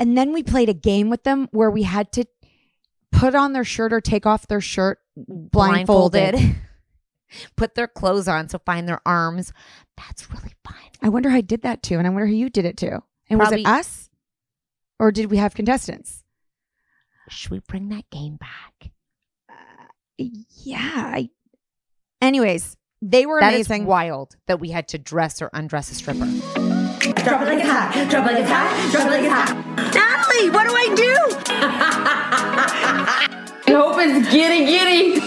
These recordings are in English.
And then we played a game with them where we had to put on their shirt or take off their shirt blindfolded. Put their clothes on, so find their arms. That's really fun. I wonder how I did that too. And I wonder who you did it to. And was it us? Or did we have contestants? Should we bring that game back? Uh, yeah. I... Anyways, they were That is amazing. wild that we had to dress or undress a stripper. Drop it like it's hot. Drop it like it's hot. Drop it like it's hot. Natalie, what do I do? I hope it's giddy giddy.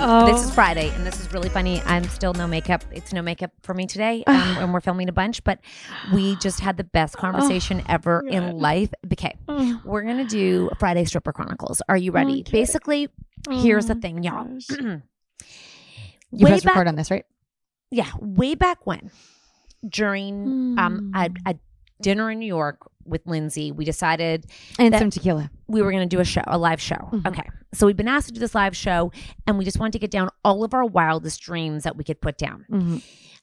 Oh. This is Friday, and this is really funny. I'm still no makeup. It's no makeup for me today, um, and we're filming a bunch. But we just had the best conversation ever in life. Okay, we're gonna do Friday Stripper Chronicles. Are you ready? Basically, here's the thing, y'all. you way press back, record on this, right? yeah, way back when, during um a, a dinner in New York with Lindsay, we decided And some tequila. we were going to do a show, a live show. Mhm. Okay. So we've been asked to do this live show, and we just wanted to get down all of our wildest dreams that we could put down. Mhm.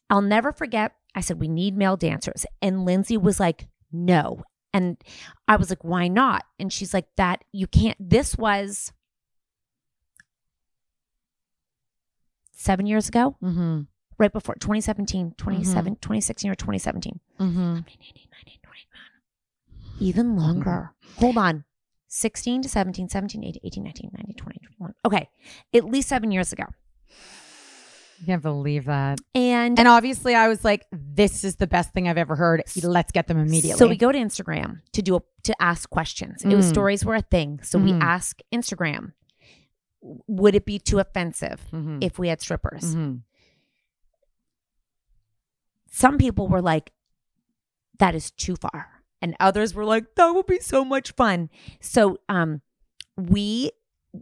I'll never forget, I said, we need male dancers. And Lindsay was like, no. And I was like, why not? And she's like, that you can't. This was seven years ago, Mm-hmm. Right before 2017, 27, 2016 or 2017. Mm-hmm. Even longer. Hold on. 16 to 17, 17, 18, 18, 19, 19, 20, 21. Okay. At least seven years ago. You can't believe that. And, And obviously, I was like, "This is the best thing I've ever heard. Let's get them immediately." so we go to Instagram to do a, to ask questions. It was Mm. stories were a thing. So we Mhm. ask Instagram, would it be too offensive Mhm. if we had strippers? Mhm. Some people were like, that is too far. And others were like, that would be so much fun. So um we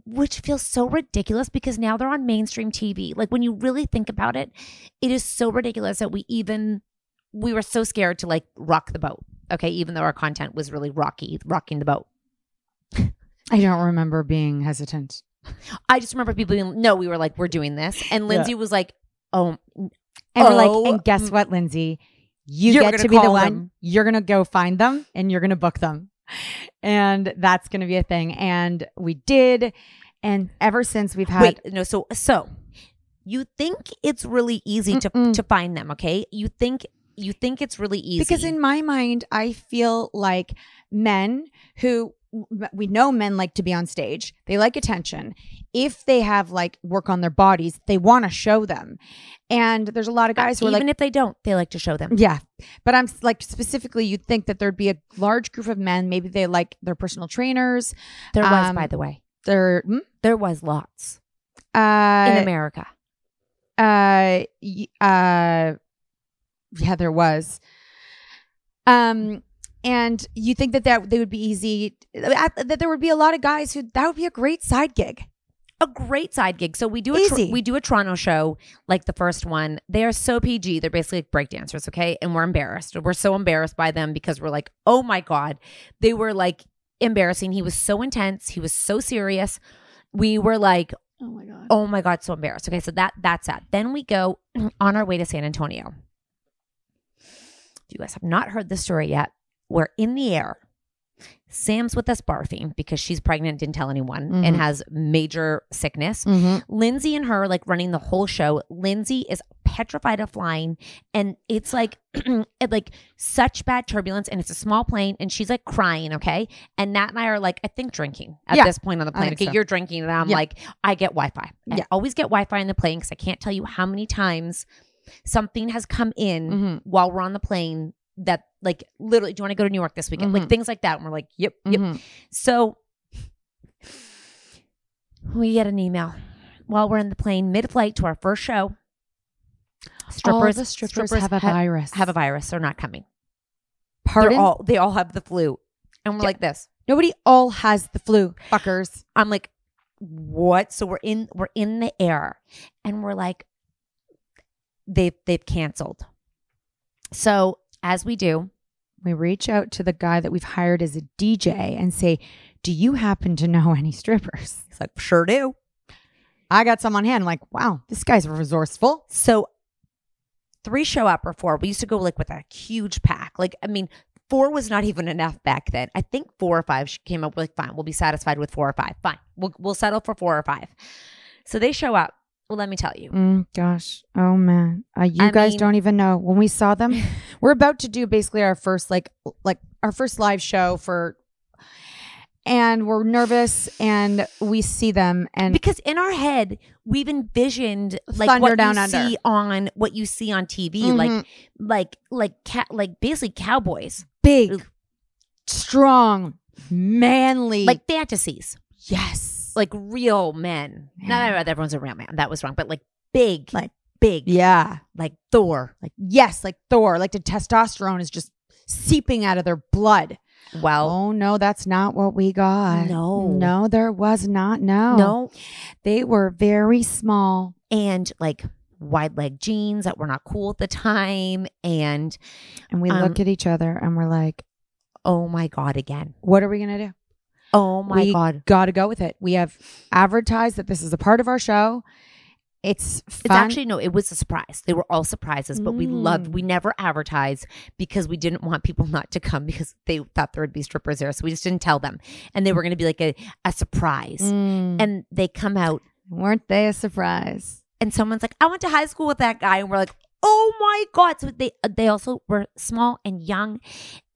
which feels so ridiculous because now they're on mainstream TV. Like when you really think about it, it is so ridiculous that we even we were so scared to like rock the boat. Okay, even though our content was really rocky, rocking the boat. I don't remember being hesitant. I just remember people being, no, we were like, we're doing this. And Lindsay was like, oh, And we're like, Oh, and guess mm, what, Lindsay? You get gonna be the one. them. You're gonna go find them and you're gonna book them. And that's gonna be a thing. And we did. And ever since we've had wait, no, so, so you think it's really easy to, to find them, okay? You think, you think it's really easy. Because in my mind, I feel like men who we know men like to be on stage, they like attention. If they have like work on their bodies, they want to show them. And there's a lot of guys who are even like, if they don't, they like to show them. yeah. But I'm like, specifically, you'd think that there'd be a large group of men. Maybe they like their personal trainers. There was, Um, by the way, They're, hmm? there was lots uh, in America. uh uh yeah there was um and you think that that they would be easy that there would be a lot of guys who that would be a great side gig a great side gig. So we do a tr- we do a Toronto show like the first one. They are so PG. They're basically like breakdancers, okay? And we're embarrassed. We're so embarrassed by them because we're like, oh my god, they were like embarrassing. He was so intense. He was so serious. We were like, oh my god oh my god, so embarrassed. Okay, so that that's that. Then we go on our way to San Antonio. If you guys have not heard the story yet, we're in the air. Sam's with us barfing because she's pregnant, didn't tell anyone, and Mhm. has major sickness. mm-hmm. Lindsay and her like running the whole show. Lindsay is petrified of flying, and it's like it, like such bad turbulence, and it's a small plane, and she's like crying. Okay, and Nat and I are like I think drinking at Yeah, this point on the plane. Okay, so. you're drinking, and I'm Yeah. like I get Wi-Fi. I Yeah. always get Wi-Fi in the plane because I can't tell you how many times something has come in Mhm. while we're on the plane that like literally do you want to go to New York this weekend? Like Mhm. things like that. And we're like, yep, yep. Mhm. So we get an email while we're in the plane mid-flight to our first show. all the strippers, have a virus Have a virus. They're not coming. They're all they all have the flu, and we're Yeah. like this. nobody all has the flu fuckers I'm like, what? So we're in we're in the air, and we're like, they've they've canceled. So as we do, we reach out to the guy that we've hired as a dj and say do you happen to know any strippers He's like sure do. i got some on hand I'm like wow this guy's resourceful So three show up or four. We used to go like with a huge pack. Like, I mean, four was not even enough back then. I think four or five she came up with like, fine, we'll be satisfied with four or five. Fine. We'll we'll settle for four or five. So they show up. Well, let me tell you. Mm, gosh. Oh man. Uh, you I guys mean- don't even know. When we saw them, we're about to do basically our first like like our first live show for and we're nervous and we see them and Because in our head, we've envisioned like Thunder what Down you Under. see on what you see on TV, Mhm. like like like cat like basically cowboys, big, strong, manly. like fantasies, yes. like real men. Not Yeah. that everyone's a real man. That was wrong, but like big, Like- big, yeah. like Thor. Like yes, like Thor, like the testosterone is just seeping out of their blood. Well, Oh no, that's not what we got. No. No, there was not. No. no, They were very small. and like wide leg jeans that were not cool at the time, and And we Um, look at each other and we're like, oh my god, again, what are we going to do? oh my we god, got to go with it. We have advertised that this is a part of our show. It's fun. It's actually no, it was a surprise. They were all surprises, but we loved. Mm. We never advertised because we didn't want people not to come because they thought there would be strippers there. So we just didn't tell them, and they were going to be like a, a surprise. Mm. And they come out, weren't they a surprise? and someone's like, "I went to high school with that guy," and we're like, "Oh my god!" So they they also were small and young,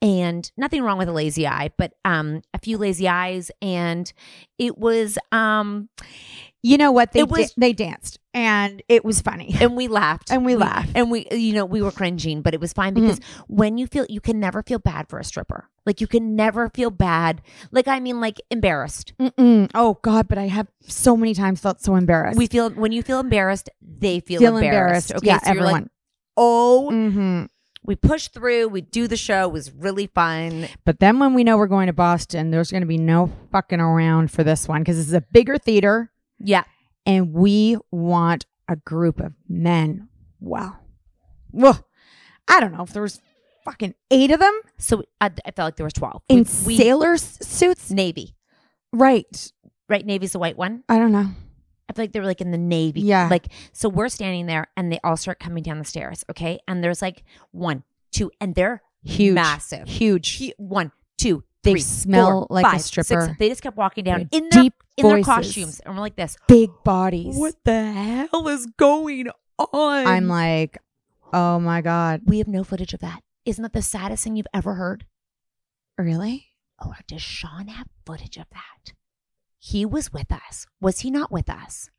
and nothing wrong with a lazy eye, but um a few lazy eyes, and it was um You know what? They It was- da- they danced and it was funny. and we laughed And we laughed. and we you know we were cringing but it was fine because when you feel you can never feel bad for a stripper like you can never feel bad like i mean like embarrassed Mm-mm. Oh God, but I have so many times felt so embarrassed. we feel when you feel embarrassed they feel, feel embarrassed. embarrassed. okay yeah, so you're like everyone. oh hmm we push through we do the show it was really fun But then when we know we're going to Boston, there's going to be no fucking around for this one because this is a bigger theater yeah and we want a group of men. Wow. Well, I don't know if there was fucking eight of them so i, I felt like there was 12 in we, we- sailor s- suits. navy Right. right? Navy's the white one. I don't know. I feel like they were like in the Navy. Yeah. Like, so we're standing there and they all start coming down the stairs. Okay. And there's like one, two, and they're Huge. massive. Huge. Hu- one, two, They three, smell four, like a five, six. stripper. They just kept walking down With in their, deep in their costumes. And we're like this. Big bodies. What the hell is going on? I'm like, oh my God. we have no footage of that. Isn't that the saddest thing you've ever heard? Really? Oh, does Sean have footage of that? He was with us. Was he not with us?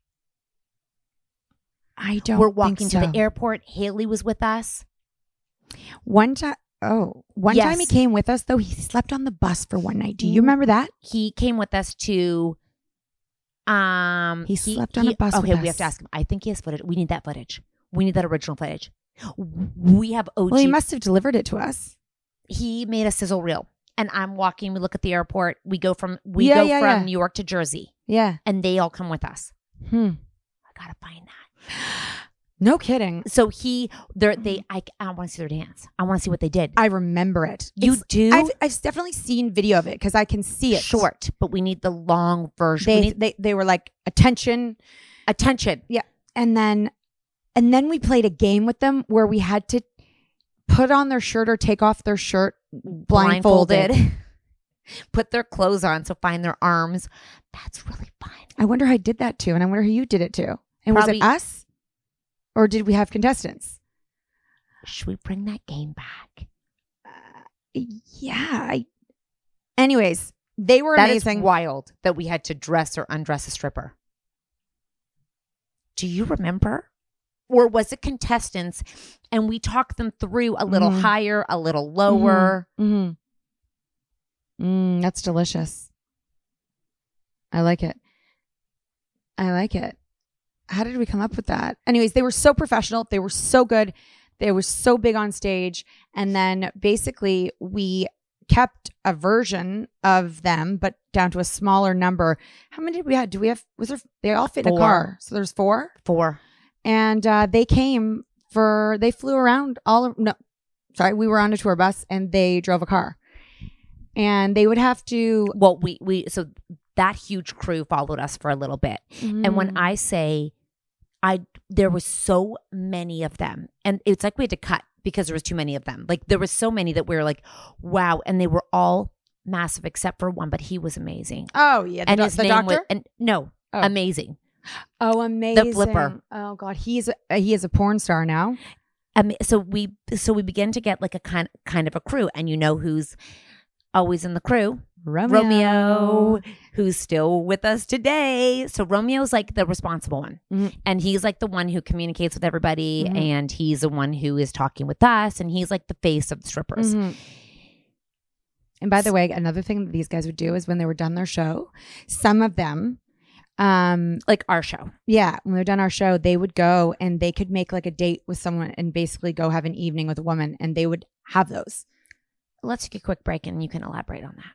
I don't We're walking to the airport. Haley was with us. One time, oh, one time he came with us though. He slept on the bus for one night. Do you remember that? He came with us to. Um, He slept on a bus Okay, we have to ask him. I think he has footage. We need that footage. We need that original footage. We have OG. Well, he must have delivered it to us. he made a sizzle reel, and I'm walking. We look at the airport. We go from we Yeah, go yeah, from yeah. New York to Jersey, Yeah. and they all come with us. Hmm. I gotta find that. No kidding. So he, they're, they, mm. I, I want to see their dance. I want to see what they did. I remember it. You It's- do? I've, I've definitely seen video of it because I can see it. Short, but we need the long version. we They, need they they were like attention, attention. yeah, and then and then we played a game with them where we had to put on their shirt or take off their shirt blindfolded. Put their clothes on, so find their arms. That's really fun. I wonder who I did that to, and I wonder who you did it to. And was it us, or did we have contestants? Should we bring that game back? Yeah. I, anyways, they were That is amazing. wild that we had to dress or undress a stripper. Do you remember? Or was it contestants and we talked them through a little Mhm. higher, a little lower? Mm-hmm. Mm, that's delicious. I like it. I like it. How did we come up with that? Anyways, they were so professional. They were so good. They were so big on stage. And then basically, we kept a version of them, but down to a smaller number. How many did we have? Do we have? Was there? They all fit in a car. So there's four. Four. and uh, they came for they flew around all of no sorry we were on a tour bus and they drove a car and they would have to Well, we we so that huge crew followed us for a little bit. And Mm. when I say I there was so many of them and it's like we had to cut because there was too many of them. Like there was so many that we were like, wow, and they were all massive except for one, but he was amazing. oh yeah the, and his the name doctor was and no, Oh. amazing. oh amazing The flipper. oh god he's a, he is a porn star now Ama- so we so we begin to get like a kind kind of a crew and you know who's always in the crew Romeo, Romeo, who's still with us today. So Romeo's like the responsible one. Mhm. And he's like the one who communicates with everybody Mhm. and he's the one who is talking with us and he's like the face of the strippers. Mhm. and by the way another thing that these guys would do is when they were done their show some of them um Like our show. Yeah, when they're done our show, they would go and they could make like a date with someone and basically go have an evening with a woman, and they would have those. Let's take a quick break and you can elaborate on that.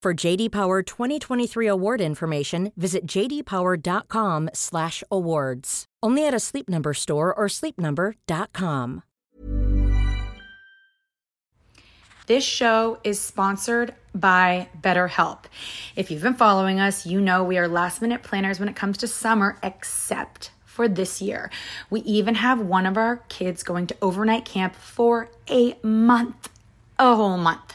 For JD Power 2023 award information, visit jdpower.com/awards. Only at a Sleep Number store or sleepnumber.com. This show is sponsored by BetterHelp. If you've been following us, you know we are last minute planners when it comes to summer, except for this year. We even have one of our kids going to overnight camp for a month, a whole month.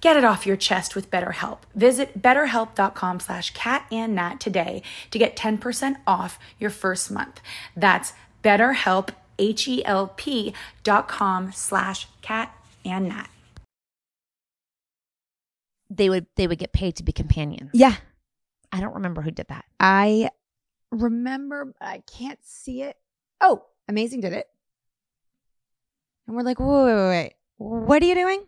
Get it off your chest with BetterHelp. Visit betterhelp.com slash cat and nat today to get 10% off your first month. That's betterhelp, H-E-L-P dot com slash cat and nat. They would they would get paid to be companions. Yeah. I don't remember who did that. I remember, but I can't see it. Oh, Amazing did it. And we're like, wait, wait, wait, wait. What are you doing?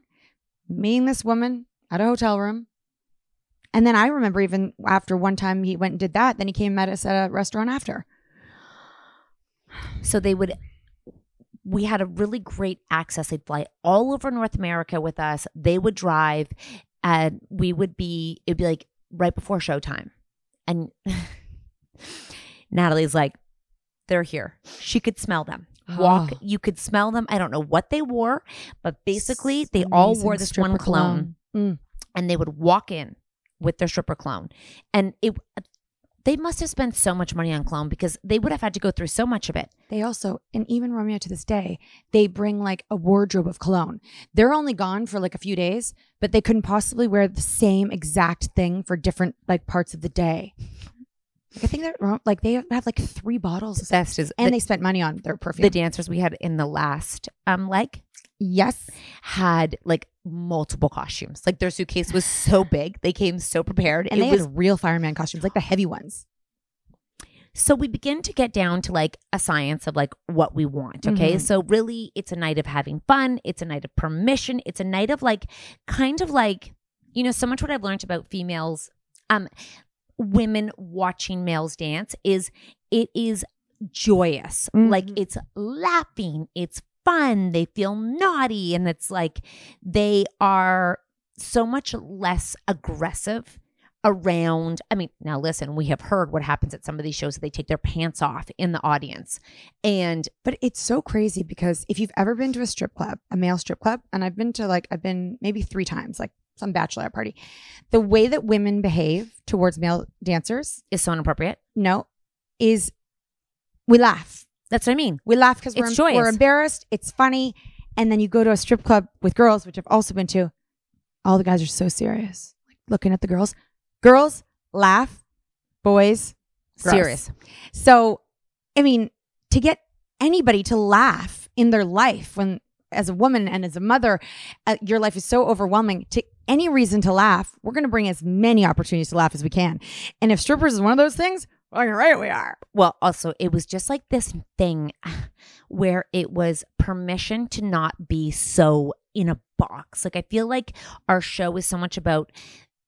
Meeting this woman at a hotel room. And then I remember even after one time he went and did that, then he came and met us at a restaurant after. So they would we had a really great access. They'd fly all over North America with us. They would drive and we would be it'd be like right before showtime. And Natalie's like, they're here. She could smell them. Walk, Oh. you could smell them. I don't know what they wore, but basically they all wore this one cologne Mm. and they would walk in with their stripper cologne. And it they must have spent so much money on cologne because they would have had to go through so much of it. They also, and even Romeo to this day, they bring like a wardrobe of cologne. They're only gone for like a few days, but they couldn't possibly wear the same exact thing for different like parts of the day. I think they're like they have like three bottles, of Best is and the, they spent money on their perfume. the dancers we had in the last um leg yes, had like multiple costumes. Like their suitcase was so big, they came so prepared. and it they was had real fireman costumes, like the heavy ones. So we begin to get down to like a science of like what we want. Okay. Mhm. So really, it's a night of having fun. It's a night of permission. It's a night of like, kind of like, you know, so much what I've learned about females, um, women watching males dance is it is joyous. Like Mhm. it's laughing. It's fun. They feel naughty. And it's like they are so much less aggressive around i mean now listen we have heard what happens at some of these shows that they take their pants off in the audience and But it's so crazy because if you've ever been to a strip club, a male strip club, and I've been to like, I've been maybe three times, like some bachelorette party, the way that women behave towards male dancers, is so inappropriate no, is we laugh. that's what i mean We laugh because we're, joyous. we're embarrassed. It's funny. And then you go to a strip club with girls, which I've also been to. All the guys are so serious, like looking at the girls. Girls laugh, boys gross. serious So, I mean, to get anybody to laugh in their life when, as a woman and as a mother, uh, your life is so overwhelming. To any reason to laugh, we're going to bring as many opportunities to laugh as we can. And if strippers is one of those things, you're right, we are. well also it was just like this thing where it was permission to not be so in a box like i feel like our show is so much about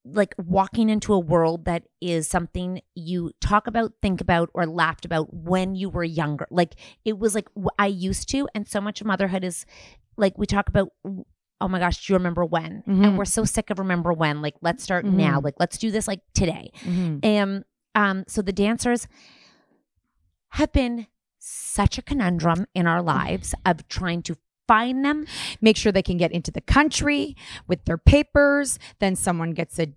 like walking into a world that is something you talk about, think about, or laughed about when you were younger. Like it was like I used to, and so much of motherhood is like we talk about. Oh my gosh, do you remember when? Mhm. And we're so sick of remember when. Like let's start now. Mhm. Like let's do this like today. And um, so the dancers have been such a conundrum in our lives of trying to find them. Make sure they can get into the country with their papers. Then someone gets a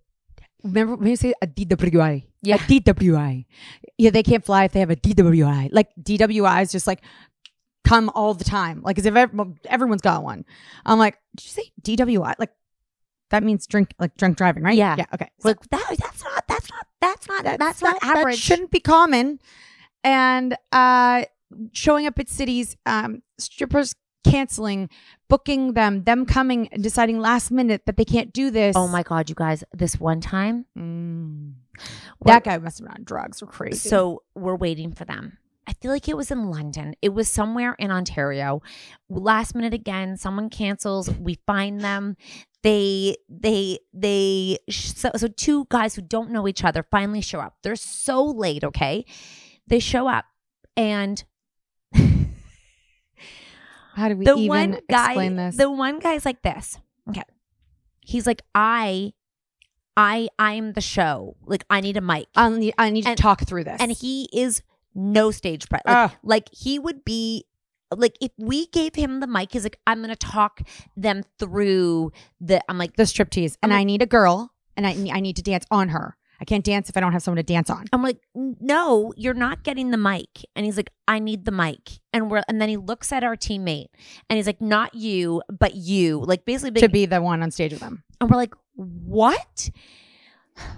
remember when you say a DWI? Yeah. A DWI. Yeah, they can't fly if they have a DWI. Like DWI is just like come all the time. Like as if ev- everyone's got one. I'm like, did you say DWI? Like that means drink like drunk driving, right? Yeah. Yeah. Okay. So Like that, that's not. That's not. That's not. That's, that's not average. That shouldn't be common. And uh showing up at cities, um, strippers canceling, booking them, them coming deciding last minute that they can't do this. oh my god, you guys! This one time, Mm. That guy must have been on drugs or crazy. So we're waiting for them. I feel like it was in London. It was somewhere in Ontario. Last minute again, someone cancels. We find them. They they they so, so two guys who don't know each other finally show up. They're so late, okay? They show up and how do we the even one guy explain this? the one guy's like this. Okay. He's like I I I'm the show. Like I need a mic. I need, I need And- to talk through this. and he is no stage presence. Like, Ah. like he would be like if we gave him the mic, he's like, I'm gonna talk them through the. I'm like, the striptease, and I'm I need a girl, and I I need to dance on her. I can't dance if I don't have someone to dance on. I'm like, no, you're not getting the mic. And he's like, I need the mic. And we're and then he looks at our teammate and he's like, not you, but you. Like basically, to be the one on stage with them. And we're like, what?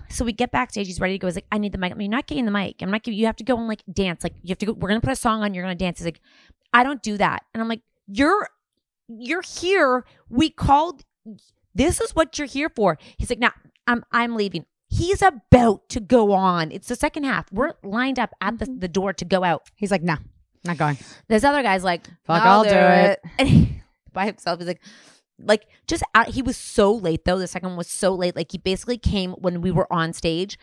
So we get backstage. He's ready to go. He's like, I need the mic. I'm like, not getting the mic. I'm not giving you have to go and like dance. Like you have to go. We're gonna put a song on. You're gonna dance. He's like, I don't do that. And I'm like, you're you're here. We called. This is what you're here for. He's like, nah, I'm I'm leaving. He's about to go on. It's the second half. We're lined up at the, mm-hmm. the door to go out. He's like, no, not going. This other guy's like, Fuck, I'll do it. And he- by himself, he's like, like just out, he was so late though. The second one was so late. Like he basically came when we were on stage,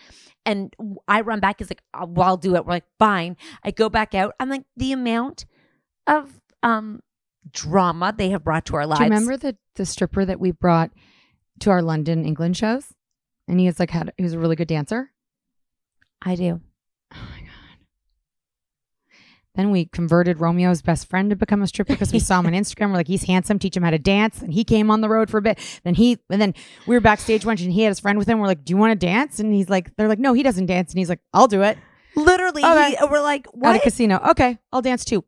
and I run back. He's like, "Uh, well, I'll do it. We're like, fine. I go back out. I'm like, the amount of um drama they have brought to our lives. Do you remember the the stripper that we brought to our London England shows? And he was like had he was a really good dancer. I do. Then we converted Romeo's best friend to become a stripper because we saw him on Instagram. We're like, he's handsome, teach him how to dance. And he came on the road for a bit. Then he and then we were backstage once and he had his friend with him. We're like, Do you want to dance? And he's like, They're like, No, he doesn't dance. And he's like, I'll do it. Literally, Okay. he, we're like, what? At a casino. Okay, I'll dance too.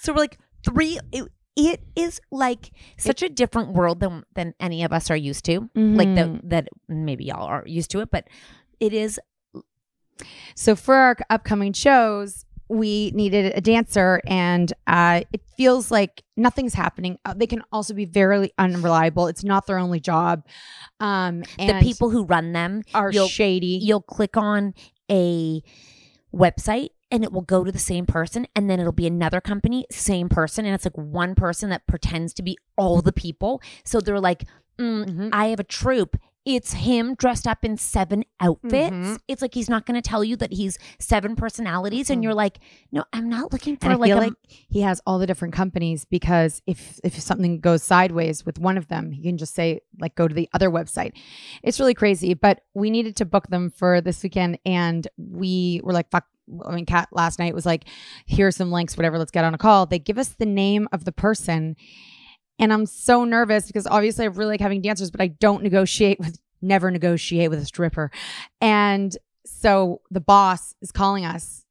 So we're like three. It, it is like such a different world than than any of us are used to. Like the, Mhm. that maybe y'all are used to it, but it is So for our upcoming shows, we needed a dancer, and uh, it feels like nothing's happening. Uh, they can also be very unreliable. It's not their only job. Um, and the people who run them are you'll- shady. You'll click on a website and it will go to the same person and then it'll be another company, same person. And it's like one person that pretends to be all the people. So they're like, mm, Mhm. I have a troop. It's him dressed up in seven outfits. Mhm. It's like he's not going to tell you that he's seven personalities. And you're like, no, I'm not looking for like, feel a, like he has all the different companies because if if something goes sideways with one of them, he can just say like go to the other website. It's really crazy, but we needed to book them for this weekend, and we were like, fuck. I mean, Cat last night was like, "Here's some links, whatever. Let's get on a call." They give us the name of the person, and I'm so nervous because obviously I really like having dancers, but I don't negotiate with, never negotiate with a stripper, and so the boss is calling us.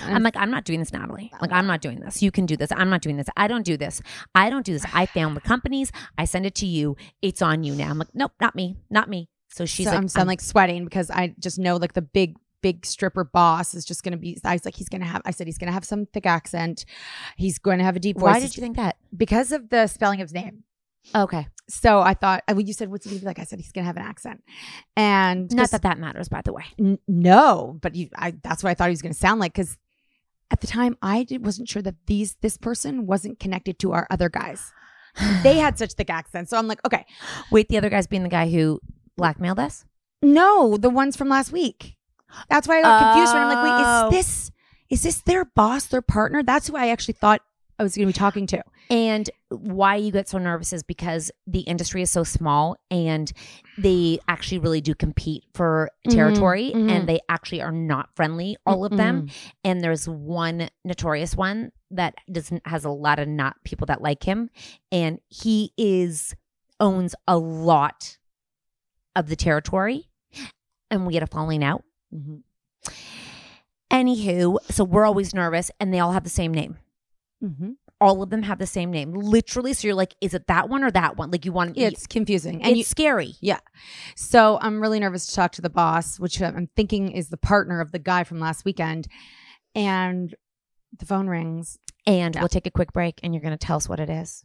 I'm like, I'm not doing this, Natalie. Oh. Like, I'm not doing this. You can do this. I'm not doing this. I don't do this. I don't do this. I found the companies. I send it to you. It's on you now. I'm like, nope, not me, not me. So she's so like, I'm, so I'm like sweating because I just know like the big big stripper boss is just gonna be I was like he's gonna have I said he's gonna have some thick accent he's going to have a deep voice why did you think that? because of the spelling of his name Okay, so I thought when you said what's he gonna be like I said he's gonna have an accent and not that that matters, by the way. N- no but you I that's what I thought he was gonna sound like because at the time I did, wasn't sure that these this person wasn't connected to our other guys they had such thick accents so I'm like okay Wait, the other guy's being the guy who blackmailed us. No, the ones from last week. That's why I got confused. When I'm like, Oh. wait, is this is this their boss, their partner? That's who I actually thought I was going to be talking to. And why you get so nervous is because the industry is so small and they actually really do compete for territory mhm. and they actually are not friendly, all of them. And there's one notorious one that doesn't has a lot of not people that like him. And he is owns a lot of the territory. and we get a falling out. Mhm. Anywho, so we're always nervous, and they all have the same name. Mhm. All of them have the same name, literally. So you're like, is it that one or that one? Like you want It's confusing. and And it's you, scary. yeah. So I'm really nervous to talk to the boss, which I'm thinking is the partner of the guy from last weekend. And the phone rings. And we'll take a quick break, and you're going to tell us what it is.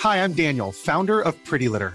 Hi, I'm Daniel, founder of Pretty Litter.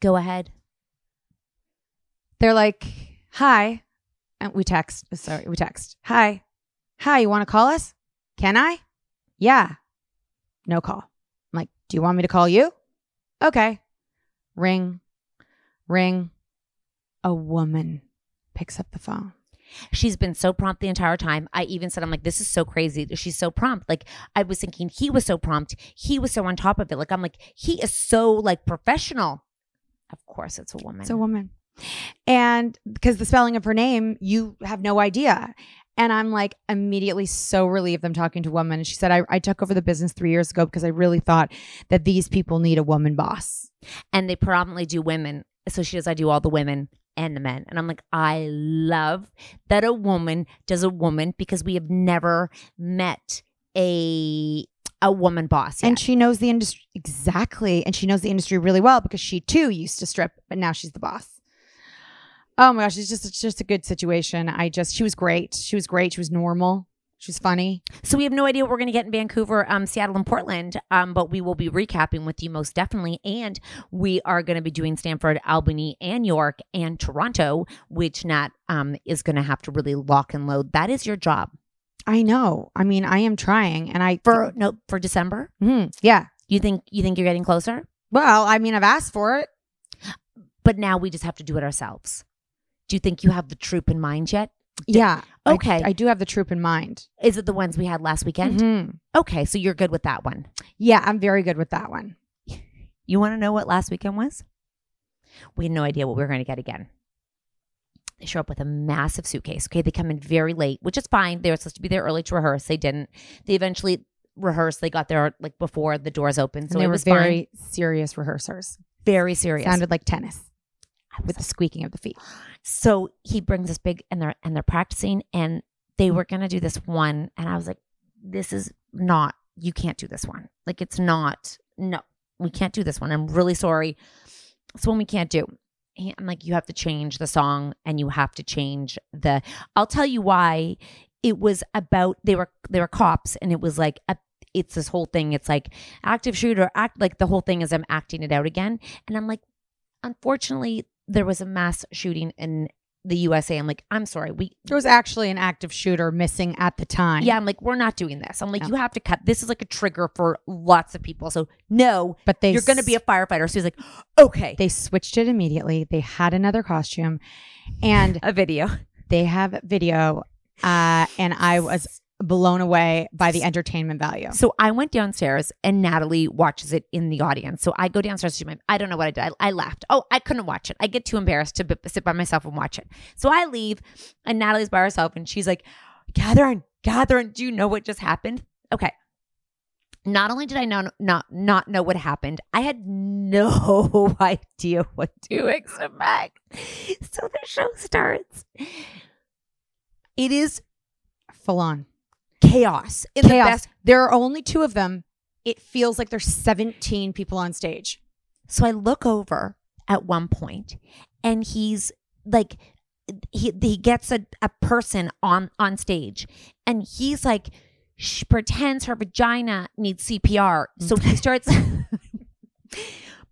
Go ahead. They're like, hi. And we text. Sorry, we text. Hi. Hi, you want to call us? Can I? Yeah. No call. I'm like, do you want me to call you? Okay. Ring. Ring. A woman picks up the phone. She's been so prompt the entire time. I even said, I'm like, this is so crazy. She's so prompt. Like, I was thinking he was so prompt. He was so on top of it. Like, I'm like, he is so like professional. Of course, it's a woman. It's a woman. And because the spelling of her name, you have no idea. And I'm like immediately so relieved I'm talking to a woman. And she said, I, I took over the business three years ago because I really thought that these people need a woman boss. and they predominantly do women. So she does, I do all the women and the men. And I'm like, I love that a woman does a woman because we have never met a a woman boss. And she knows the industry exactly. And she knows the industry really well because she too used to strip, but now she's the boss. Oh my gosh, it's just it's just a good situation. I just she was great. She was great. She was normal. She was funny. So we have no idea what we're going to get in Vancouver, um, Seattle, and Portland. Um, but we will be recapping with you most definitely, and we are going to be doing Stamford, Albany, and York, and Toronto, which Nat um is going to have to really lock and load. That is your job I know. I mean, I am trying, and I for no for December. Mhm. yeah. You think you think you're getting closer, Well, I mean, I've asked for it. but now we just have to do it ourselves. Do you think you have the troop in mind yet? Yeah. Okay. I, do have the troop in mind. Is it the ones we had last weekend? Mhm. Okay, so you're good with that one. Yeah, I'm very good with that one. You want to know what last weekend was? We had no idea what we were going to get again. They show up with a massive suitcase. Okay, they come in very late, which is fine. They were supposed to be there early to rehearse. They didn't. They eventually rehearsed. They got there like before the doors opened, so they it were was very fine. serious rehearsers. very serious. Sounded like tennis with the squeaking of the feet. so he brings this big, and they're and they're practicing, and they were going to do this one, and I was like, "This is not. You can't do this one. Like it's not. No, we can't do this one. I'm really sorry. It's one we can't do." I'm like, you have to change the song and you have to change the. I'll tell you why. It was about they were they were cops and it was like a, it's this whole thing. It's like active shooter act like the whole thing is I'm acting it out again. And I'm like, unfortunately, there was a mass shooting in the USA. I'm like, I'm sorry, we There was actually an active shooter missing at the time. yeah, I'm like, we're not doing this. I'm like, No. you have to cut. This is like a trigger for lots of people. So no, but they you're going to be a firefighter. So he's like, okay, They switched it immediately. They had another costume, and a video. they have video. Uh, and I was blown away by the entertainment value. So I went downstairs and Natalie watches it in the audience. So I go downstairs to my, I don't know what I did. I, I laughed. Oh, I couldn't watch it. I get too embarrassed to b- sit by myself and watch it. So I leave and Natalie's by herself and she's like, Catherine, Catherine, do you know what just happened? Okay. Not only did I know, not not know what happened, I had no idea what to expect. So the show starts. It is Full on. Chaos. In the Chaos. best There are only two of them. It feels like there's 17 people on stage. So I look over at one point and he's like he he gets a, a person on on stage and he's like she pretends her vagina needs CPR. So he starts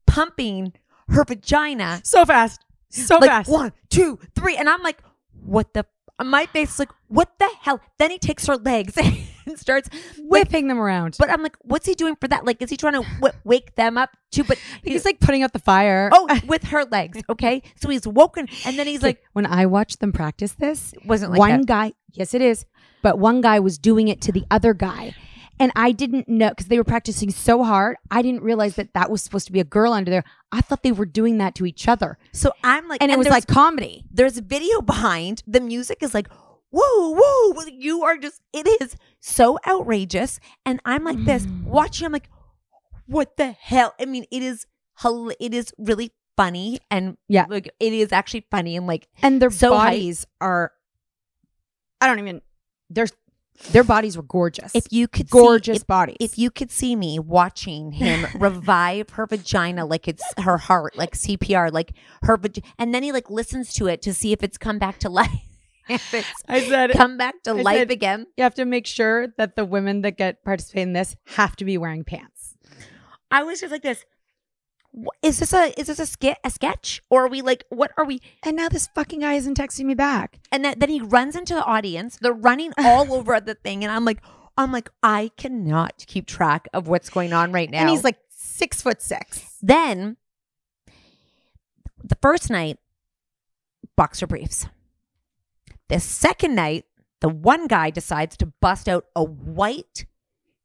pumping her vagina So fast. So like fast. one, two, three. And I'm like, what the my face is like, what the hell? Then he takes her legs and starts Whipping them around. But I'm like, what's he doing for that? Like, is he trying to w- wake them up too? But he's like putting out the fire. oh, with her legs. Okay, so he's woken, and then he's like, when I watched them practice this, wasn't like one that. guy, yes, it is, but one guy was doing it to the other guy. And I didn't know because they were practicing so hard. I didn't realize that that was supposed to be a girl under there. I thought they were doing that to each other. So I'm like, And it was like comedy. There's a video behind. The music is like, whoa, whoa. You are just, it is so outrageous. And I'm like this, Mm. watching, I'm like, what the hell? I mean, it is, it is really funny. And Yeah. like, it is actually funny. And like, And their So bodies are, I don't even, their, their bodies were gorgeous. if you could gorgeous see, if, bodies. if you could see me watching him revive her vagina like it's her heart, like CPR, like her, vag- and then he like listens to it to see if it's come back to life. if it's I said, come back to I life said- again. you have to make sure that the women that get participate in this have to be wearing pants. I was just like this. "Wh- Is this a is this a skit a sketch or are we like what are we? And now this fucking guy isn't texting me back. And then, then he runs into the audience. They're running all over the thing, and I'm like, I'm like, I cannot keep track of what's going on right now. And he's like six foot six. Then the first night, boxer briefs. The second night, the one guy decides to bust out a white,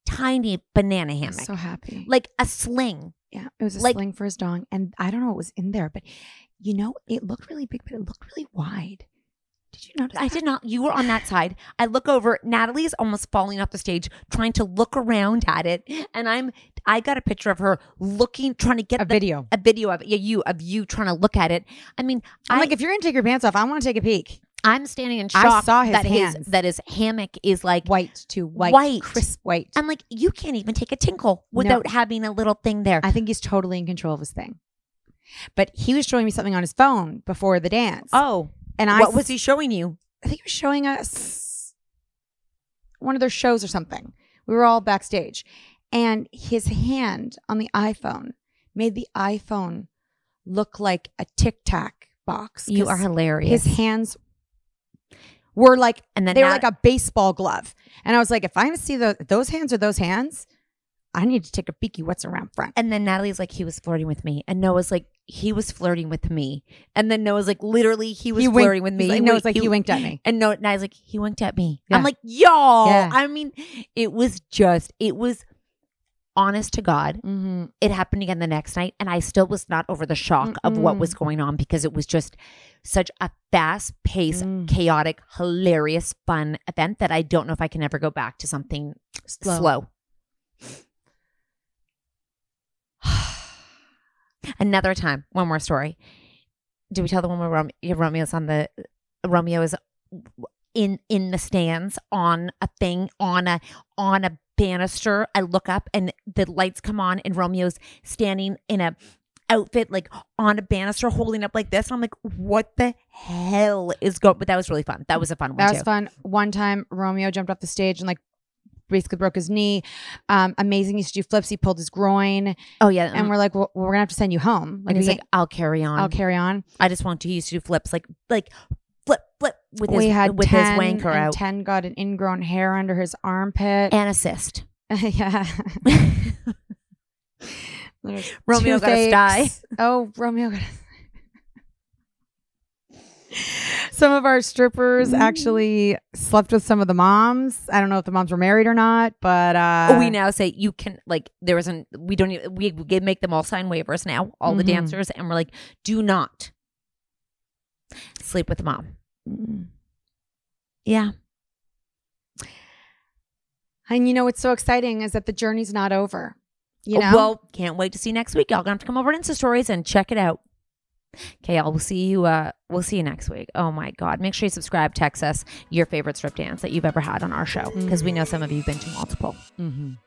tiny banana hammock, So happy. like a sling. Yeah, it was a Like- sling for his dong, and I don't know what was in there, but you know, it looked really big, but it looked really wide. Did you notice? I that? did not. You were on that side. I look over. Natalie is almost falling off the stage, trying to look around at it, and I'm. I got a picture of her looking, trying to get A the- video. a video of yeah, you of you trying to look at it. I mean, I'm I, like, if you're gonna take your pants off, I want to take a peek. I'm standing in I shock saw his that hands. his that his hammock is like White to white, White. crisp white. I'm like, you can't even take a tinkle without having a little thing there. I think he's totally in control of his thing. But he was showing me something on his phone before the dance. oh, and I what was he showing you? I think he was showing us one of their shows or something. We were all backstage, and his hand on the iPhone made the iPhone look like a Tic Tac box. You are hilarious. His hands were like, And then they were like a baseball glove, and I was like, if I'm gonna see the, those hands or those hands, I need to take a peeky what's around front. And then Natalie's like, he was flirting with me, and Noah's like, he was flirting with me, and then Noah's like, literally, he was He winked- flirting with me. he's like- He no, wink- it's like he winked at me. and no, Natalie's like, he winked at me. Yeah. I'm like, y'all. Yeah. I mean, it was just, it was honest to God. Mm-hmm. it happened again the next night and i still was not over the shock of what was going on because it was just such a fast paced Mm. chaotic hilarious fun event that i don't know if i can ever go back to something Slow. slow, another time one more story do we tell the one where Rome- romeo's on the romeo is in in the stands on a thing on a on a banister i look up and the lights come on and romeo's standing in a outfit like on a banister holding up like this i'm like what the hell is going but that was really fun that was a fun one That too was fun. One time, Romeo jumped off the stage and like basically broke his knee. Um, amazing. He used to do flips. He pulled his groin, oh yeah and we're like, well, we're gonna have to send you home. like Like, he's like i'll carry on I'll carry on. i just want to he used to do flips like like with his we had with 10, his wanker out Ten got an ingrown hair under his armpit. and assist yeah. Romeo got a sty. Oh, Romeo got. A... some of our strippers actually slept with some of the moms. I don't know if the moms were married or not, but uh, we now say you can like there isn't we don't even, we, we make them all sign waivers now all the Mhm. dancers and we're like do not sleep with the mom Mm. Yeah. And you know what's so exciting is that the journey's not over. You know, Oh, well can't wait to see you next week. Y'all gonna have to come over to insta stories and check it out. Okay i'll we'll see you uh we'll see you next week. Oh my god. Make sure you subscribe text us your favorite strip dance that you've ever had on our show because we know some of you have been to multiple. Mhm.